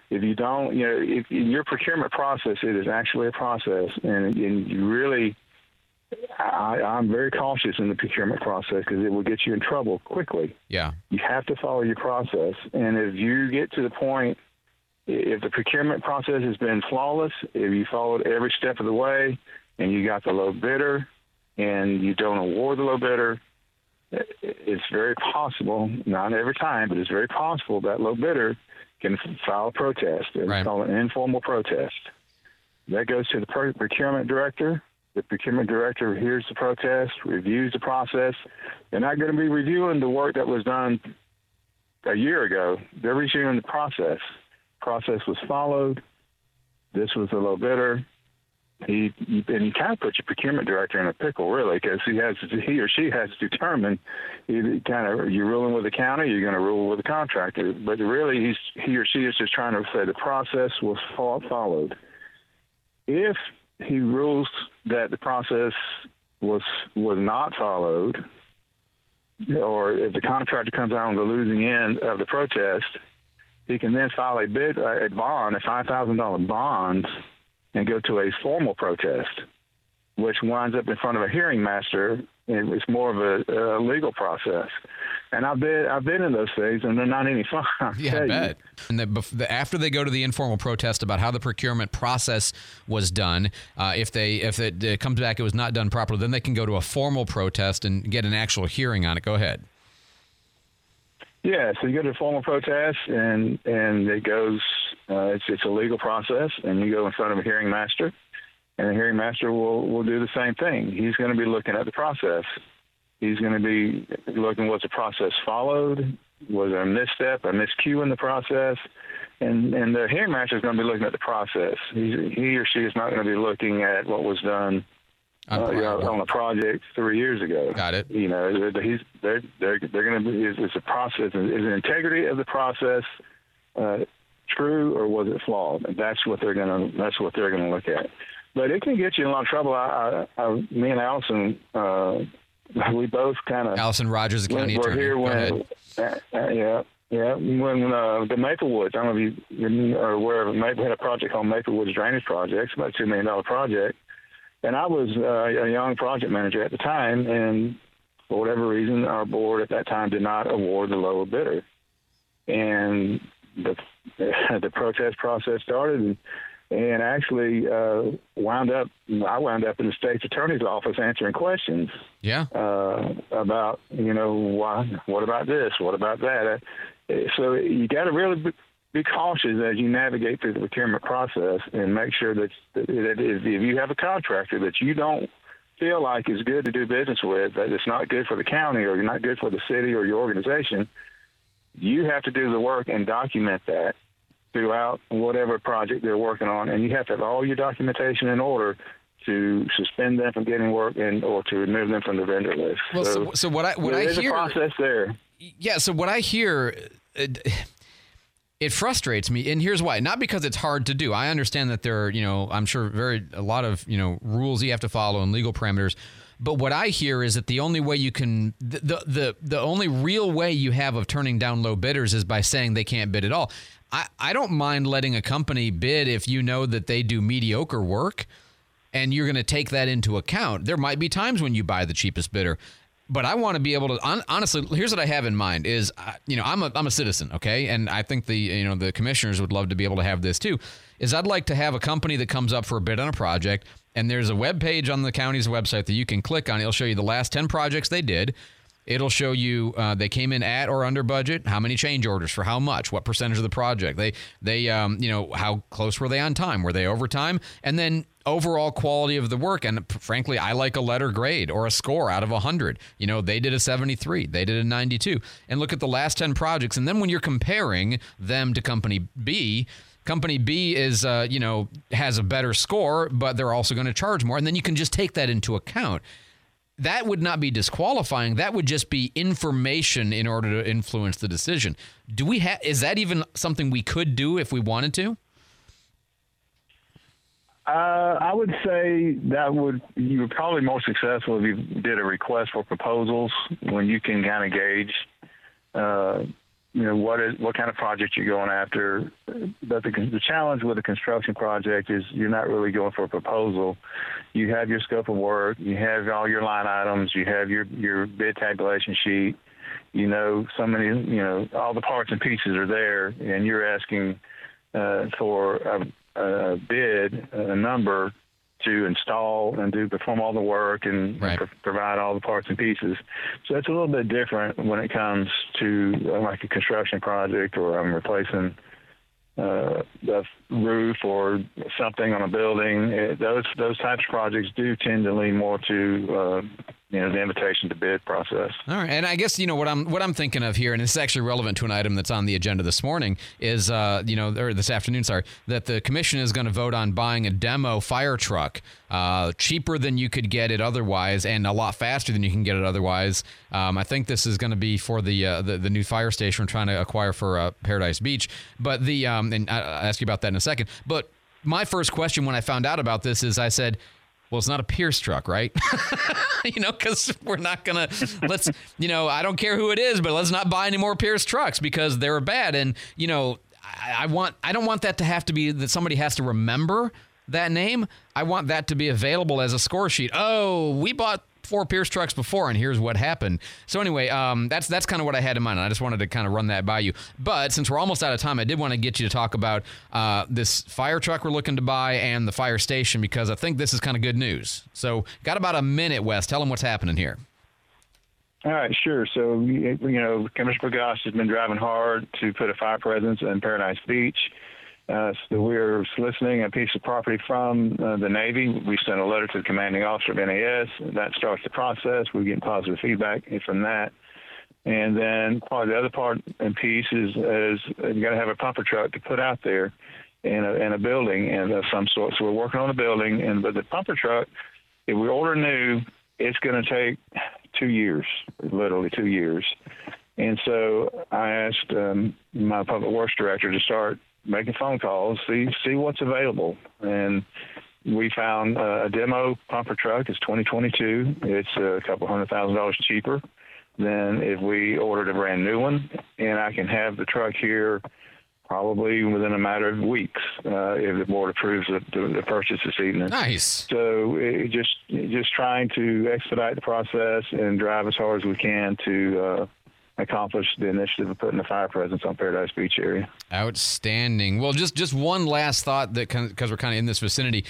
S21: if you don't, you know, if in your procurement process, it is actually a process, and, and you really I, I'm very cautious in the procurement process because it will get you in trouble quickly.
S22: Yeah.
S21: You have to follow your process, and if you get to the point, if the procurement process has been flawless, if you followed every step of the way, and you got the low bidder, and you don't award the low bidder, it's very possible, not every time, but it's very possible that low bidder can file a protest. It's
S22: Right.
S21: called an informal protest. That goes to the procurement director. The procurement director hears the protest, reviews the process. They're not going to be reviewing the work that was done a year ago. They're reviewing the process. Process was followed. This was the low bidder. He and you kind of put your procurement director in a pickle, really, because he has he or she has to determine kind of you're ruling with the county, you're going to rule with the contractor. But really, he's he or she is just trying to say the process was followed. If he rules that the process was was not followed, or if the contractor comes out on the losing end of the protest, he can then file a bid, a bond, a five thousand dollar bond, and go to a formal protest, which winds up in front of a hearing master. And it's more of a, a legal process. And I've been I've been in those things, and they're not any fun. I
S22: Yeah, I
S21: you.
S22: bet. And the, after they go to the informal protest about how the procurement process was done, uh, if they if it, uh comes back it was not done properly, then they can go to a formal protest and get an actual hearing on it. Go ahead.
S21: Yeah, so you go to a formal protest, and and it goes. Uh, it's it's a legal process, and you go in front of a hearing master, and the hearing master will will do the same thing. He's going to be looking at the process. He's going to be looking was the process followed, was there a misstep, a miscue in the process, and and the hearing master is going to be looking at the process. He's, he or she is not going to be looking at what was done uh, on a project three years ago.
S22: Got it.
S21: You know, they're, he's, they're they're they're going to be. Is, is the process is the integrity of the process uh, true or was it flawed? And that's what they're going to that's what they're going to look at. But it can get you in a lot of trouble. I, I, I me and Allison, uh, we both kind of
S22: Allison Rogers, the county
S21: we're
S22: attorney.
S21: here when uh, uh, yeah Yeah, when uh, the Maplewoods, I don't know if you are aware of it. Maple had a project called Maplewoods Drainage Project. It's about a two million dollar project, and I was uh, a young project manager at the time, and for whatever reason, our board at that time did not award the lower bidder, and the the protest process started, and, and actually uh, wound up. I wound up in the state's attorney's office answering questions.
S22: Yeah.
S21: Uh, about you know why? What about this? What about that? Uh, so you got to really be, cautious as you navigate through the procurement process and make sure that, that, that if you have a contractor that you don't feel like is good to do business with, that it's not good for the county or you're not good for the city or your organization, you have to do the work and document that throughout whatever project they're working on, and you have to have all your documentation in order to suspend them from getting work and or to remove them from the vendor list.
S22: Well, so, so what I what I hear
S21: a process there.
S22: Yeah, so what I hear it, it frustrates me and here's why. Not because it's hard to do. I understand that there are, you know, I'm sure very a lot of, you know, rules you have to follow and legal parameters. But what I hear is that the only way you can the, the the the only real way you have of turning down low bidders is by saying they can't bid at all. I, I don't mind letting a company bid if you know that they do mediocre work and you're going to take that into account. There might be times when you buy the cheapest bidder, but I want to be able to hon- honestly. Here's what I have in mind: is uh, you know I'm a I'm a citizen, okay, and I think the you know the commissioners would love to be able to have this too. Is I'd like to have a company that comes up for a bid on a project, and there's a web page on the county's website that you can click on. It'll show you the last ten projects they did. It'll show you uh, they came in at or under budget, how many change orders for how much, what percentage of the project they they um, you know how close were they on time, were they over time, and then overall quality of the work. And frankly, I like a letter grade or a score out of hundred. You know, they did a seventy three, they did a ninety two, and look at the last ten projects, and then when you're comparing them to company B. Company B is, uh, you know, has a better score, but they're also going to charge more, and then you can just take that into account that would not be disqualifying. That would just be information in order to influence the decision. Do we have is that even something we could do if we wanted to?
S21: Uh, I would say that would you were probably more successful if you did a request for proposals when you can kind of gauge, uh, you know, what is what kind of project you're going after. But the the challenge with a construction project is you're not really going for a proposal. You have your scope of work, you have all your line items, you have your your bid tabulation sheet. You know, so many, you know, all the parts and pieces are there, and you're asking uh, for a, a bid, a number to install and do perform all the work and pro- provide all the parts and pieces. So it's a little bit different when it comes to uh, like a construction project or I'm replacing uh, the roof or something on a building. Uh, those those types of projects do tend to lean more to uh, you know the invitation to bid process.
S22: All right, and I guess you know what I'm what I'm thinking of here, and it's actually relevant to an item that's on the agenda this morning. Is uh, you know or this afternoon, sorry, that the commission is going to vote on buying a demo fire truck, uh, cheaper than you could get it otherwise, and a lot faster than you can get it otherwise. Um, I think this is going to be for the, uh, the the new fire station we're trying to acquire for uh, Paradise Beach. But the um, and I'll ask you about that in a second. But my first question when I found out about this is I said. Well, it's not a Pierce truck, right? you know, because we're not gonna let's you know I don't care who it is, but let's not buy any more Pierce trucks because they're bad. And you know, I, I want I don't want that to have to be that somebody has to remember that name. I want that to be available as a score sheet. Oh, we bought four Pierce trucks before, and here's what happened. So anyway, um, that's that's kind of what I had in mind. And I just wanted to kind of run that by you. But since we're almost out of time, I did want to get you to talk about uh, this fire truck we're looking to buy and the fire station because I think this is kind of good news. So got about a minute, Wes. Tell them what's happening here.
S21: All right, sure. So, you know, Commissioner Bergosh has been driving hard to put a fire presence in Paradise Beach. Uh, so we're soliciting a piece of property from uh, the Navy. We sent a letter to the commanding officer of NAS. That starts the process. We're getting positive feedback from that. And then part of the other part and piece is, is you got to have a pumper truck to put out there in a, in a building and of some sort. So we're working on a building, and but the pumper truck, if we order new, it's going to take two years, literally two years. And so I asked um, my public works director to start making phone calls, see see what's available, and we found uh, a demo pumper truck. It's 2022. It's a couple hundred thousand dollars cheaper than if we ordered a brand new one, and I can have the truck here probably within a matter of weeks uh, if the board approves the, the, the purchase this evening.
S22: Nice.
S21: So it just just trying to expedite the process and drive as hard as we can to uh, accomplish the initiative of putting the fire presence on Paradise Beach area.
S22: Outstanding. Well, just just one last thought that because we're kind of in this vicinity.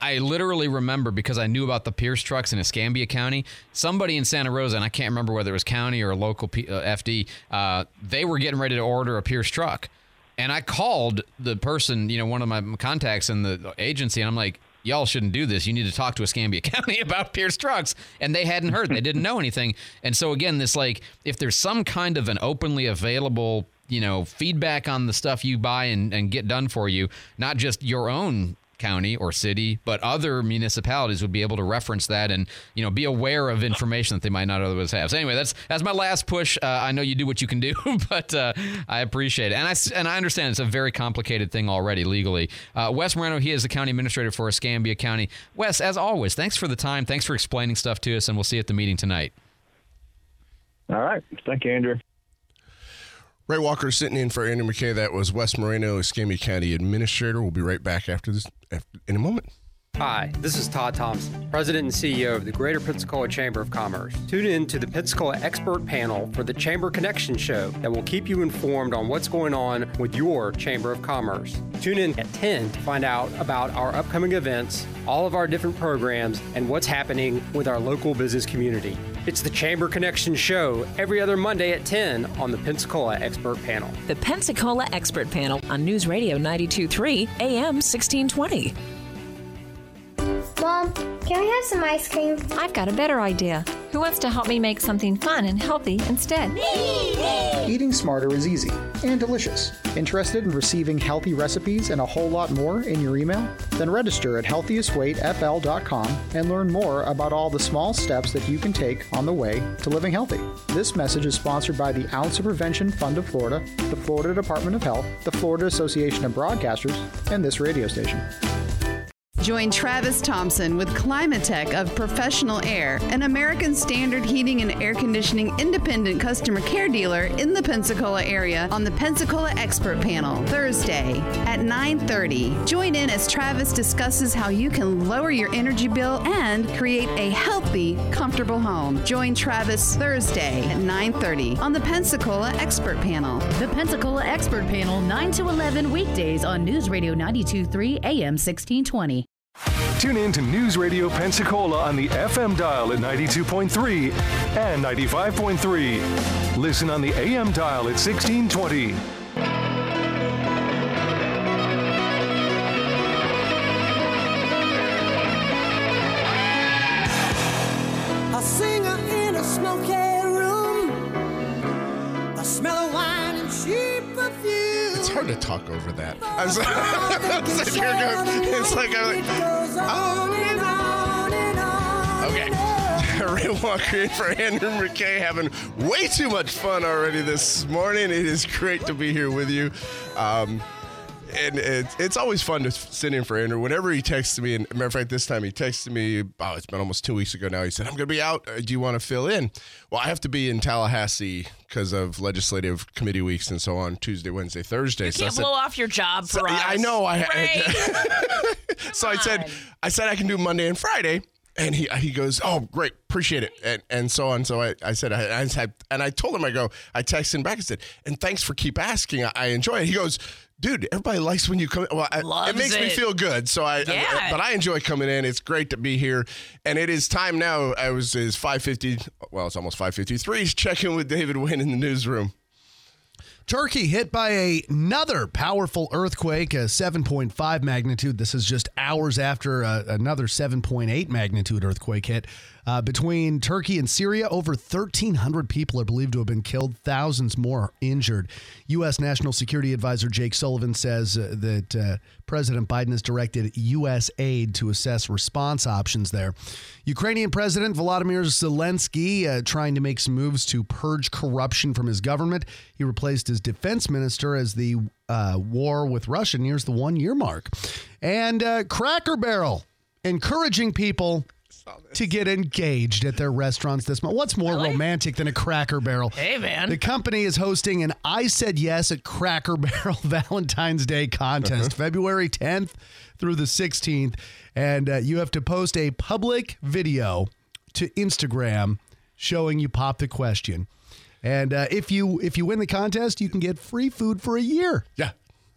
S22: I literally remember because I knew about the Pierce trucks in Escambia County. Somebody in Santa Rosa, and I can't remember whether it was county or a local P, uh, FD, uh, they were getting ready to order a Pierce truck. And I called the person, you know, one of my contacts in the agency, and I'm like, y'all shouldn't do this. You need to talk to Escambia County about Pierce trucks. And they hadn't heard, they didn't know anything. And so, again, this like, if there's some kind of an openly available, you know, feedback on the stuff you buy and, and get done for you, not just your own county or city, but other municipalities would be able to reference that and you know be aware of information that they might not otherwise have. So anyway, that's that's my last push. Uh, I know you do what you can do, but uh, I appreciate it, and I and I understand it's a very complicated thing already legally. Uh, Wes Moreno, he is the county administrator for Escambia County. Wes, as always, thanks for the time. Thanks for explaining stuff to us, and we'll see you at the meeting tonight.
S21: All right, thank you, Andrew.
S1: Ray Walker sitting in for Andrew McKay. That was Wes Moreno, Escambia County Administrator. We'll be right back after this in a moment.
S23: Hi, this is Todd Thompson, President and CEO of the Greater Pensacola Chamber of Commerce. Tune in to the Pensacola Expert Panel for the Chamber Connection Show that will keep you informed on what's going on with your Chamber of Commerce. Tune in at 10 to find out about our upcoming events, all of our different programs, and what's happening with our local business community. It's the Chamber Connection Show every other Monday at 10 on the Pensacola Expert Panel.
S24: The Pensacola Expert Panel on News Radio 923 AM 1620.
S25: Mom, can we have some ice cream?
S7: I've got a better idea. Who wants to help me make something fun and healthy instead?
S26: Eating smarter is easy and delicious. Interested in receiving healthy recipes and a whole lot more in your email? Then register at healthiestweightfl.com and learn more about all the small steps that you can take on the way to living healthy. This message is sponsored by the Ounce of Prevention Fund of Florida, the Florida Department of Health, the Florida Association of Broadcasters, and this radio station.
S27: Join Travis Thompson with Climatech of Professional Air, an American Standard Heating and Air Conditioning independent customer care dealer in the Pensacola area on the Pensacola Expert Panel Thursday at 9:30. Join in as Travis discusses how you can lower your energy bill and create a healthy, comfortable home. Join Travis Thursday at 9:30 on the Pensacola Expert Panel.
S28: The Pensacola Expert Panel 9 to 11 weekdays on News Radio 923 AM 1620.
S10: Tune in to News Radio Pensacola on the FM dial at 92.3 and 95.3. Listen on the AM dial at 1620.
S1: Talk over that. I was, I was sitting here going, it's like I'm like, okay. Ray Walker in for Andrew McKay having way too much fun already this morning. It is great to be here with you. Um, and it's, it's always fun to sit in for Andrew. Whenever he texts me, and matter of fact, this time he texted me, oh, it's been almost two weeks ago now. He said, I'm going to be out. Uh, Do you want to fill in? Well, I have to be in Tallahassee because of legislative committee weeks and so on Tuesday, Wednesday, Thursday.
S2: You
S1: so I
S2: can't
S1: said-
S2: blow off your job for
S1: so-
S2: us.
S1: I know. I,
S2: Right?
S1: so I said, I said I can do Monday and Friday. And he he goes, oh great, appreciate it, and and so on. So I, I said I, I said, and I told him I go, I texted him back and said, and thanks for keep asking. I, I enjoy it. He goes, dude, everybody likes when you come. Well, I, it
S2: Loves
S1: makes me feel good. So I,
S2: Yeah.
S1: but I enjoy coming in. It's great to be here, and it is time now. I was is five fifty. Well, it's almost five fifty three. Checking with David Wynn in the newsroom.
S11: Turkey hit by a- another powerful earthquake, a 7.5 magnitude. This is just hours after uh, another 7.8 magnitude earthquake hit. Uh, between Turkey and Syria, over 1,300 people are believed to have been killed, thousands more injured. U.S. National Security Advisor Jake Sullivan says uh, that uh, President Biden has directed U.S. aid to assess response options there. Ukrainian President Volodymyr Zelensky uh, trying to make some moves to purge corruption from his government. He replaced his defense minister as the uh, war with Russia nears the one year mark. And uh, Cracker Barrel encouraging people to get engaged at their restaurants this month. What's more romantic than a Cracker Barrel?
S2: Hey, man.
S11: The company is hosting an I Said Yes at Cracker Barrel Valentine's Day contest, February 10th through the 16th. And uh, you have to post a public video to Instagram showing you pop the question. And uh, if you if you win the contest, you can get free food for a year.
S1: Yeah,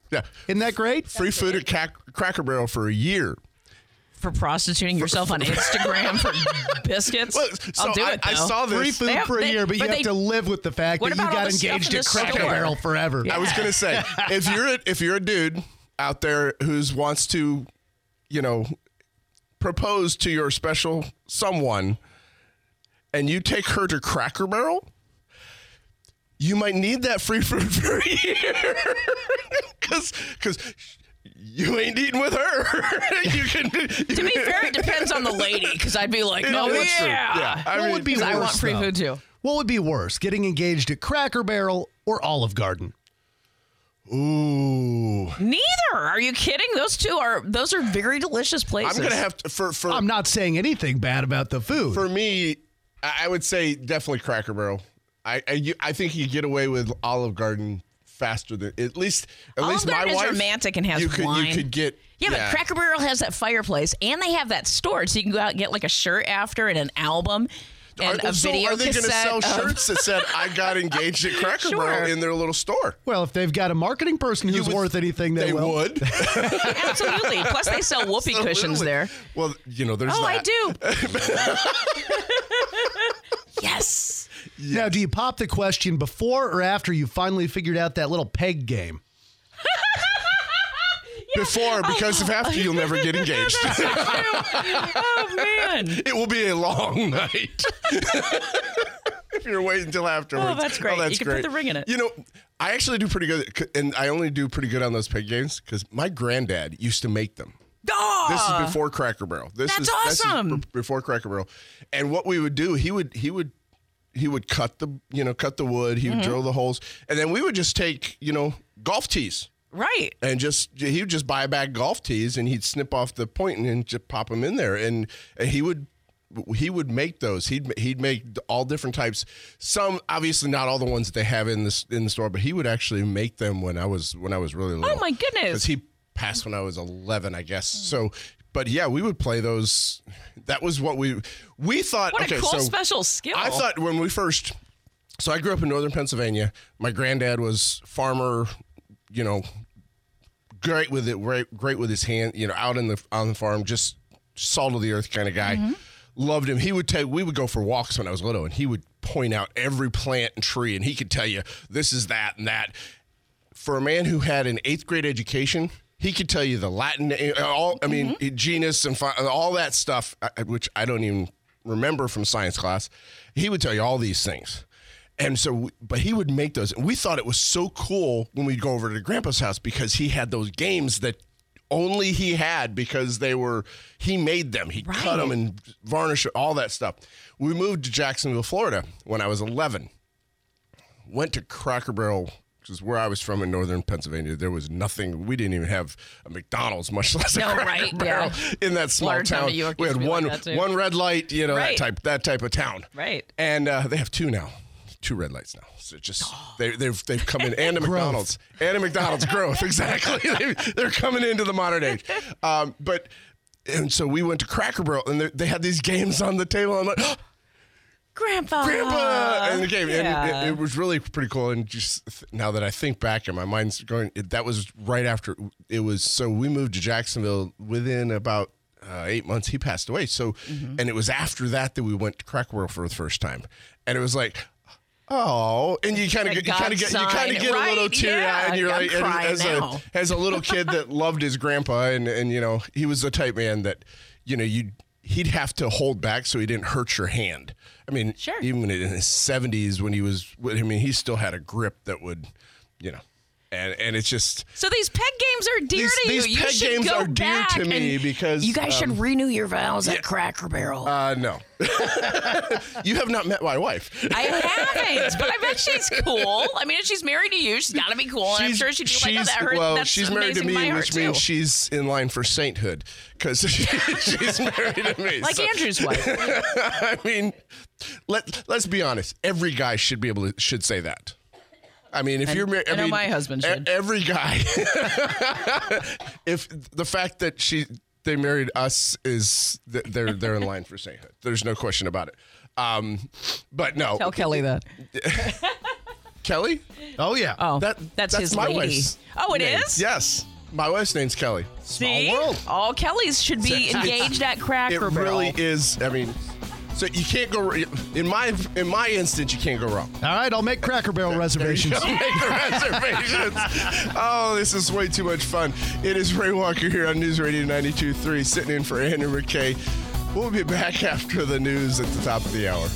S1: yeah.
S11: Isn't that great?
S1: Free food at Cac- Cracker Barrel for a year.
S2: For prostituting yourself on Instagram for biscuits,
S1: so
S2: I'll do
S1: I-
S2: it.
S1: I saw this-
S11: Free food
S2: They have-
S11: for a
S2: they-
S11: year, but you have
S2: they-
S11: to live with the fact that you got engaged
S2: in
S11: at Cracker? Barrel forever.
S1: I was gonna say, if you're a, if you're a dude out there who's wants to, you know, propose to your special someone, and you take her to Cracker Barrel, you might need that free food for a year, because because you ain't eating with her. you can.
S2: to be fair, it depends on the lady because I'd be like,
S1: Yeah,
S2: oh
S1: that's true.
S2: yeah,
S1: Yeah, I
S11: what
S1: mean-
S11: would be
S2: 'Cause
S11: worse?
S2: I want free
S11: though?
S2: food too.
S11: What would be worse, getting engaged at Cracker Barrel or Olive Garden?
S1: Ooh.
S2: Neither. Are you kidding? Those two are those are very delicious places.
S1: I'm gonna have to for for.
S11: I'm not saying anything bad about the food.
S1: For me, I I would say definitely Cracker Barrel. I I, you, I think you get away with Olive Garden faster than at least at
S2: Olive
S1: least my
S2: Garden is
S1: wife.
S2: romantic and has
S1: you could
S2: wine.
S1: you could get
S2: Yeah, but Cracker Barrel has that fireplace, and they have that storage, so you can go out and get like a shirt after and an album and
S1: are,
S2: a
S1: so
S2: video
S1: are they
S2: going to
S1: sell
S2: of-
S1: shirts that said "I got engaged at Cracker
S2: Sure.
S1: Barrel" in their little store?
S11: Well, if they've got a marketing person who's worth anything, they,
S1: They
S11: will.
S1: would.
S2: Absolutely. Plus, they sell whoopee cushions there.
S1: Well, you know, there's
S2: oh,
S1: that.
S2: I do. yes.
S11: Now, do you pop the question before or after you finally figured out that little peg game?
S1: Before, because if after, you'll never get engaged.
S2: oh man.
S1: it will be a long night. if you're waiting until afterwards.
S2: Oh, that's great.
S1: Oh, that's
S2: You can put the ring in it.
S1: You know, I actually do pretty good, and I only do pretty good on those peg games because my granddad used to make them.
S2: Oh,
S1: This is before Cracker Barrel. This
S2: That's
S1: is This is
S2: awesome.
S1: b- before Cracker Barrel, and what we would do, he would he would he would cut the you know cut the wood, he would
S2: Mhm.
S1: drill the holes, and then we would just take you know golf tees.
S2: Right.
S1: and just he would just buy a bag golf tees and he'd snip off the point and just pop them in there. And, and he would he would make those. He'd he'd make all different types. Some obviously not all the ones that they have in this in the store but he would actually make them when I was when I was really little.
S2: Oh my goodness.
S1: because he passed when I was 11 I guess. So but yeah we would play those that was what we we thought
S2: What a
S1: okay
S2: cool
S1: so
S2: special skill.
S1: I thought when we first, so I grew up in northern Pennsylvania. My granddad was farmer, you know, great with it, great, great with his hand, you know, out in the on the farm, just salt of the earth kind of guy.
S2: Mm-hmm.
S1: Loved him. He would take. We would go for walks when I was little, and he would point out every plant and tree, and he could tell you this is that and that. For a man who had an eighth grade education. He could tell you the Latin, uh, all I mean,
S2: Mm-hmm.
S1: genus and fi- all that stuff, which I don't even remember from science class. He would tell you all these things. And so, but he would make those. And we thought it was so cool when we'd go over to Grandpa's house because he had those games that only he had because they were, he made them. He cut them and varnished all that stuff. We moved to Jacksonville, Florida when I was 11. Went to Cracker Barrel, which is where I was from in northern Pennsylvania. There was nothing, we didn't even have a McDonald's, much less a
S2: No,
S1: Cracker
S2: right,
S1: Barrel
S2: yeah.
S1: in that small
S2: Large town
S1: town.
S2: York
S1: we had
S2: to be like
S1: one, one red light, you know,
S2: Right.
S1: that type, that type of town.
S2: Right.
S1: And uh, they have two now, two red lights now. So it just they, they've they've come in and a McDonald's and a McDonald's growth exactly. they, they're coming into the modern age. Um, but and so we went to Cracker Barrel and they, they had these games on the table. I'm like.
S2: Grandpa.
S1: Grandpa, and the game,
S2: Yeah.
S1: and it, it was really pretty cool. And just now that I think back, and my mind's going, it, that was right after it was. So we moved to Jacksonville within about uh, eight months. He passed away. So,
S2: Mm-hmm.
S1: and it was after that that we went to Cracker Barrel for the first time, and it was like. Oh, and you kind of get, you kind of get, you kind of get a little
S2: right?
S1: teary eyed, and you're
S2: I'm
S1: like, and as
S2: now.
S1: a as a little kid that loved his grandpa, and and you know he was the type man that, you know, you he'd have to hold back so he didn't hurt your hand. I mean, even in his seventies when he was, I mean, he still had a grip that would, you know. And and it's just
S2: So these peg games are dear
S1: These-
S2: to you.
S1: these
S2: you
S1: peg
S2: should
S1: games
S2: go
S1: are dear to me because,
S2: you guys
S1: um,
S2: should renew your vows at Cracker Barrel.
S1: uh, no. you have not met my wife.
S2: I haven't, but I bet she's cool. I mean, if she's married to you, she's got to be cool, and I'm sure she'd be like, "Oh, that hurt."
S1: well,
S2: that's
S1: she's married to me, which means
S2: too.
S1: she's in line for sainthood because she's married to me.
S2: Like Andrew's wife.
S1: I mean, let let's be honest. Every guy should be able to should say that. I mean, if
S2: I-
S1: you're married,
S2: I know
S1: mean,
S2: my husband should.
S1: Every guy. if the fact that she they married us is th- they're they're in line for sainthood. There's no question about it. Um, but no,
S2: Tell Kelly that.
S1: Kelly.
S11: Oh yeah.
S2: Oh,
S1: that
S2: that's his
S1: my
S2: lady.
S1: wife's.
S2: Oh, it
S1: name.
S2: is?
S1: Yes, my wife's name's Kelly.
S2: See, all Kellys should be engaged at Cracker Barrel.
S1: It really is. I mean, so you can't go in my in my instance. You can't go wrong.
S11: All right, I'll make Cracker Barrel reservations.
S1: Make the reservations. oh, this is way too much fun. It is Ray Walker here on News Radio 92.3, sitting in for Andrew McKay. We'll be back after the news at the top of the hour.